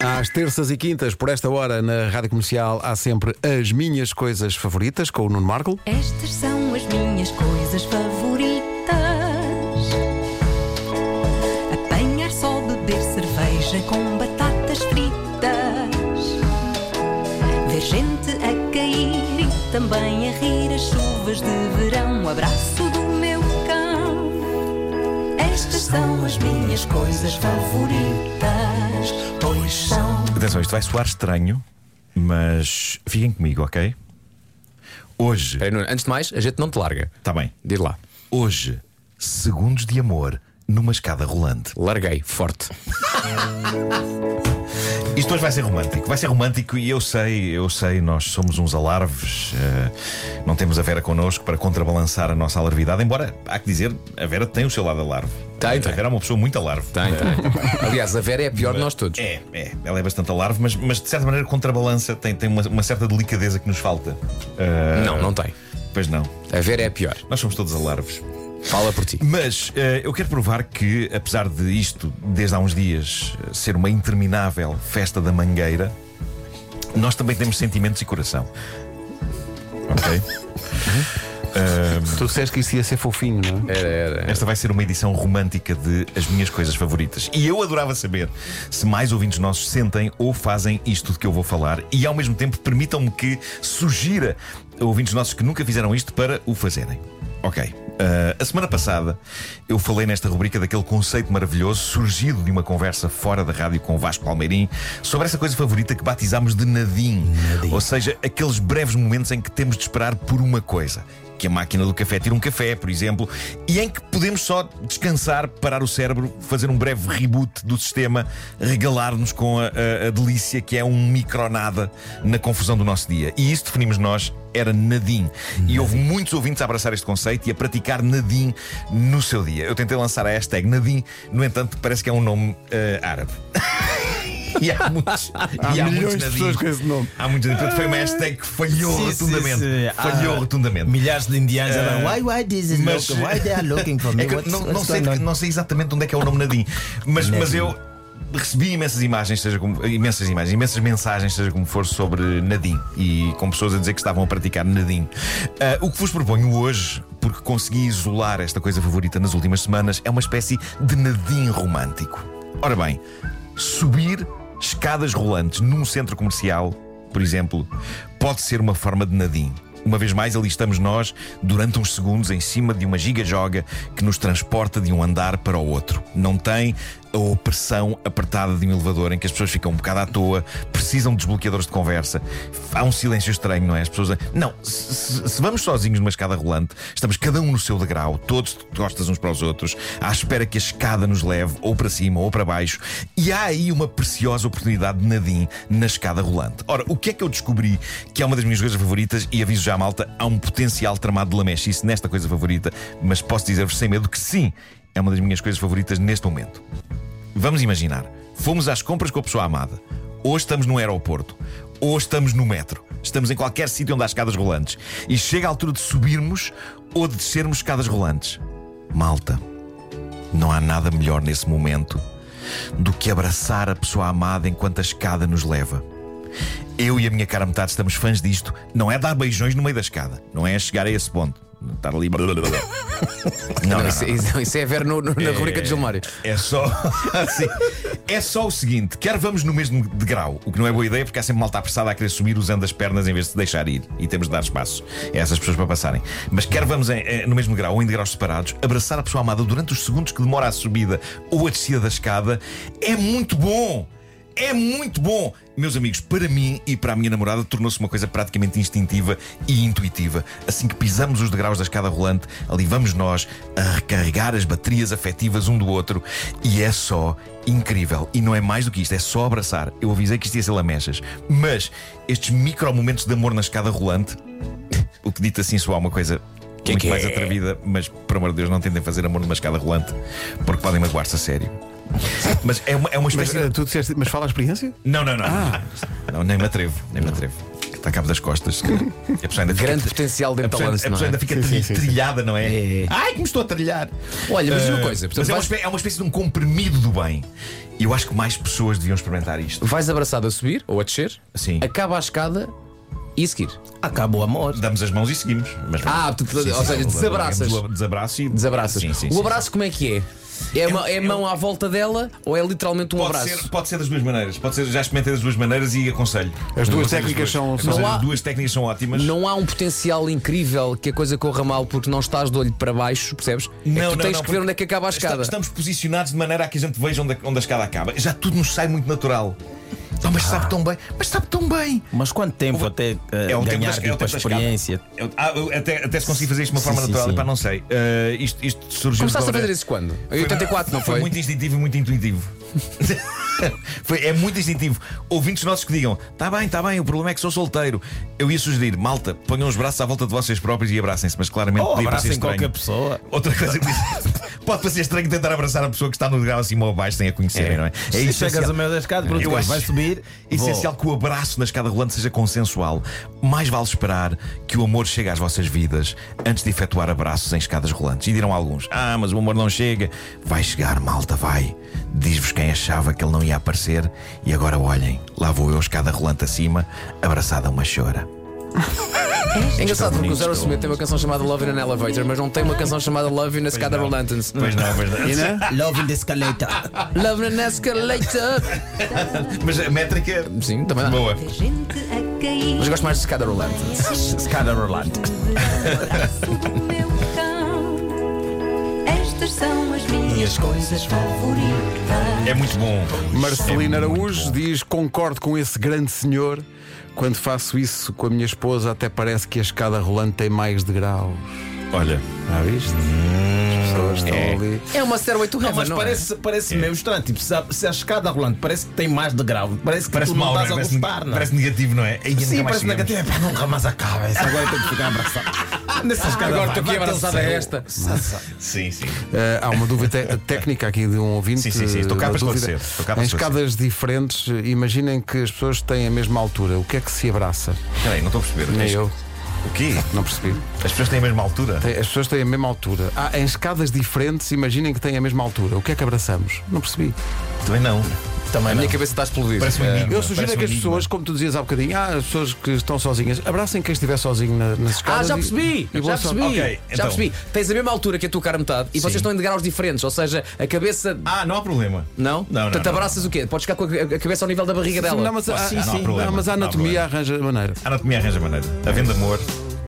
Às terças e quintas, por esta hora, na Rádio Comercial, há sempre as minhas coisas favoritas com o Nuno Marco. Estas são as minhas coisas favoritas: apanhar só, beber cerveja com batatas fritas, ver gente a cair e também a rir as chuvas de verão. O abraço do meu cão. Estas são as minhas coisas favoritas. Atenção, isto vai soar estranho, mas fiquem comigo, ok? Hoje, Nuno, Antes de mais, a gente não te larga. está bem. Diz lá. Hoje, segundos de amor numa escada rolante. Larguei, forte. Isto hoje vai ser romântico. Vai ser romântico e eu sei, eu sei, nós somos uns alarves. eh, não temos a Vera connosco para contrabalançar a nossa alarvidade, embora há que dizer, a Vera tem o seu lado alarve. Tem, tem. A Vera é uma pessoa muito alarve. Tem, tem. Aliás, a Vera é a pior de nós todos. É, é, ela é bastante alarve, mas, mas de certa maneira contrabalança, tem, tem uma, uma certa delicadeza que nos falta. Eh, Não, não tem. Pois não. A Vera é a pior. Nós somos todos alarves. Fala por ti. Mas eh, eu quero provar que, apesar de isto, desde há uns dias, eh, ser uma interminável festa da mangueira, nós também temos sentimentos e coração. Ok? Tu disseste que isso ia ser fofinho, não é? Era, era. Esta vai ser uma edição romântica de As Minhas Coisas Favoritas. E eu adorava saber se mais ouvintes nossos sentem ou fazem isto de que eu vou falar e, ao mesmo tempo, permitam-me que sugira a ouvintes nossos que nunca fizeram isto para o fazerem. Ok. Ah, a semana passada eu falei nesta rubrica daquele conceito maravilhoso surgido de uma conversa fora da rádio com o Vasco Palmeirim sobre essa coisa favorita que batizámos de nadim. Ou seja, aqueles breves momentos em que temos de esperar por uma coisa que a máquina do café tira um café, por exemplo, e em que podemos só descansar, parar o cérebro, fazer um breve reboot do sistema, regalar-nos com a, a- a delícia que é um micronada na confusão do nosso dia. E isso definimos nós. Era nadim. E houve muitos ouvintes a abraçar este conceito e a praticar nadim no seu dia. Eu tentei lançar a hashtag nadim, no entanto, parece que é um nome eh, árabe. E há muitos, e milhões muitos de pessoas com esse nome. Há muitos. Portanto, Foi uma hashtag que falhou Sim, sim, rotundamente. sim. Falhou Ah, rotundamente. Milhares de indianos Eh, uh, why, why this is mas- local? Why they are looking for me? É What's, não, não what's sei, going on? não sei exatamente onde é que é o nome Nadim, mas, mas Nadim. eu recebi imensas imagens, seja como, imensas imagens, imensas mensagens, seja como for, sobre Nadim e com pessoas a dizer que estavam a praticar Nadim. Ah, o que vos proponho hoje, porque consegui isolar esta coisa favorita nas últimas semanas, é uma espécie de Nadim romântico. Ora bem, subir escadas rolantes num centro comercial, por exemplo, pode ser uma forma de Nadim. Uma vez mais, ali estamos nós, durante uns segundos, em cima de uma giga-joga que nos transporta de um andar para o outro. Não tem a opressão apertada de um elevador em que as pessoas ficam um bocado à toa, precisam de desbloqueadores de conversa. Há um silêncio estranho, não é? As pessoas. Não, se, se- vamos sozinhos numa escada rolante, estamos cada um no seu degrau, todos de costas uns para os outros, à espera que a escada nos leve ou para cima ou para baixo. E há aí uma preciosa oportunidade de nadim na escada rolante. Ora, o que é que eu descobri que é uma das minhas coisas favoritas e aviso já, malta, há um potencial tramado de lamechice nesta coisa favorita, mas posso dizer-vos sem medo que sim, é uma das minhas coisas favoritas neste momento. Vamos imaginar, fomos às compras com a pessoa amada, ou estamos no aeroporto, ou estamos no metro, estamos em qualquer sítio onde há escadas rolantes, e chega a altura de subirmos ou de descermos escadas rolantes. Malta, não há nada melhor nesse momento do que abraçar a pessoa amada enquanto a escada nos leva. Eu e a minha cara metade estamos fãs disto. Não é dar beijões no meio da escada, não é chegar a esse ponto. Estar ali. Não, isso, isso- isso é a Vera no- no- na rubrica de Gilmário. É só. assim, é só o seguinte: quer vamos no mesmo degrau, o que não é boa ideia porque há sempre malta apressada a querer subir usando as pernas em vez de se deixar ir. E temos de dar espaço a essas pessoas para passarem. Mas quer vamos em- eh, no mesmo degrau ou em degraus separados, abraçar a pessoa amada durante os segundos que demora a subida ou a descida da escada é muito bom. É muito bom! Meus amigos, para mim e para a minha namorada tornou-se uma coisa praticamente instintiva e intuitiva. Assim que pisamos os degraus da escada rolante, ali vamos nós a recarregar as baterias afetivas um do outro e é só incrível. E não é mais do que isto, é só abraçar. Eu avisei que isto ia ser lamechas. Mas estes micro momentos de amor na escada rolante, o que dito assim soa uma coisa. Que muito que mais é? atrevida, mas por amor de Deus, não tentem fazer amor numa escada rolante porque podem magoar-se a sério. Mas é uma, é uma Mas espécie. eh, tu disseste, mas fala a experiência? Não, não, não. Não, nem me atrevo, nem me atrevo. está a cabo das costas. A pessoa ainda fica- Grande potencial de a pessoa, a pessoa é? ainda fica tri- trilhada, não é? É. Ai, como estou a trilhar! Olha, mas diz uma Ah, coisa, portanto, mas é uma, vais- espécie, é uma espécie de um comprimido do bem. E eu acho que mais pessoas deviam experimentar isto. Vais abraçado a subir ou a descer, Sim. acaba a escada e seguir. Acaba o amor. Damos as mãos e seguimos. Mas, Ah, tu- ou seja, desabraças. Desabraço e Desabraças. Sim, sim, o sim, abraço, como é que é? É, a mão- é a mão à volta dela ou é literalmente um Pode abraço? ser, pode ser das duas maneiras. Pode ser, já experimentei das duas maneiras e aconselho. As duas Aconselho técnicas são- Não há- As duas técnicas são ótimas. Não há um potencial incrível que a coisa corra mal porque não estás de olho para baixo, percebes? é que tu tens que ver onde é que acaba a escada. Estamos posicionados de maneira a que a gente veja onde a, onde a escada acaba. Já tudo nos sai muito natural. Não, mas sabe tão bem. Mas sabe tão bem. Mas quanto tempo até eh, É um tempo ganhar das- é tipo, um a tempo experiência? Eu- ah, eu até, até se conseguir fazer isto de uma Sim, forma sim, natural, sim. pá, não sei. Ah, isto, isto surgiu Começaste a fazer isso quando? Em 84, não foi? Foi muito instintivo e muito intuitivo. Foi- é muito instintivo. Ouvintes nossos que digam: está bem, está bem, o problema é que sou solteiro. Eu ia sugerir, malta, ponham os braços à volta de vocês próprios e abracem-se, mas claramente Ou podia parecer abracem estranho. qualquer pessoa. Outra coisa que disse, pode parecer estranho tentar abraçar a pessoa que está no degrau acima ou abaixo sem a conhecerem, não é? É Se chegas essencial- a meio da escada, pronto, Eu acho vai subir. essencial que o abraço na escada rolante seja consensual. Mais vale esperar que o amor chegue às vossas vidas antes de efetuar abraços em escadas rolantes. E dirão alguns: Ah, mas o amor não chega. Vai chegar, malta, vai. Diz-vos quem achava que ele não ia aparecer. E agora olhem, lá vou eu, escada rolante acima, abraçada a uma chora. É engraçado porque o bonito. Zero Smith tem uma canção chamada Love in an Elevator, mas não tem uma canção chamada Love in a Escada não. Rolantance. Pois não, pois não. Né? Love in the escalator. Love in an Escalator. Mas a métrica. Sim, também dá. Boa. Ver gente a cair. Mas gosto mais de Escada Rolantance. Escada rolante. No abraço do meu cão. Estas são as minhas coisas favoritas. É muito bom. Marcelina É Araújo bom. diz: Concordo com esse grande senhor. Quando faço isso com a minha esposa, até parece que a escada rolante tem mais degraus. Olha, Já viste? As pessoas estão ali. É uma Stairway to Não, Heaven, mas não é? parece, parece meio estranho. Tipo, se a, se a escada rolante parece que tem mais degrau. Parece que parece tu não mal, não é? estás a parece, gostar, não é? parece negativo, não é? Sim, parece negativo. Pá, nunca mais acaba. Isso agora tem que ficar abraçado. Nessa escada Agora estou aqui abraçada a esta. Sim, sim. Eh, há uma dúvida técnica aqui de um ouvinte. Sim, sim, sim. Estou cá eh, para esclarecer. Estou cá para Em esclarecer. escadas diferentes, imaginem que as pessoas têm a mesma altura. O que é que se abraça? Espera aí, não estou a perceber. Nem eu. O quê? Não percebi. As pessoas têm a mesma altura? Tem- As pessoas têm a mesma altura. Ah, em escadas diferentes, imaginem que têm a mesma altura. O que é que abraçamos? Não percebi. Também não. Também A minha não. cabeça está a explodir. Parece um Eh, enigma. Eu sugiro Parece é que um as enigma. pessoas, como tu dizias há bocadinho, ah, as pessoas que estão sozinhas, abracem quem estiver sozinho na- nas Ah, escadas. já e- percebi! e boa já sorte. percebi! Ok, Já então. percebi! Tens a mesma altura que a tua cara metade e vocês estão em degraus diferentes, ou seja, a cabeça. Ah, não há problema. Não? Não, não, Portanto, não. abraças o quê? Podes ficar com a a cabeça ao nível da barriga dela. Não, mas, a, Sim, ah, sim, não há problema, não, mas a não há anatomia problema. arranja maneira. A anatomia arranja maneira. Havendo amor,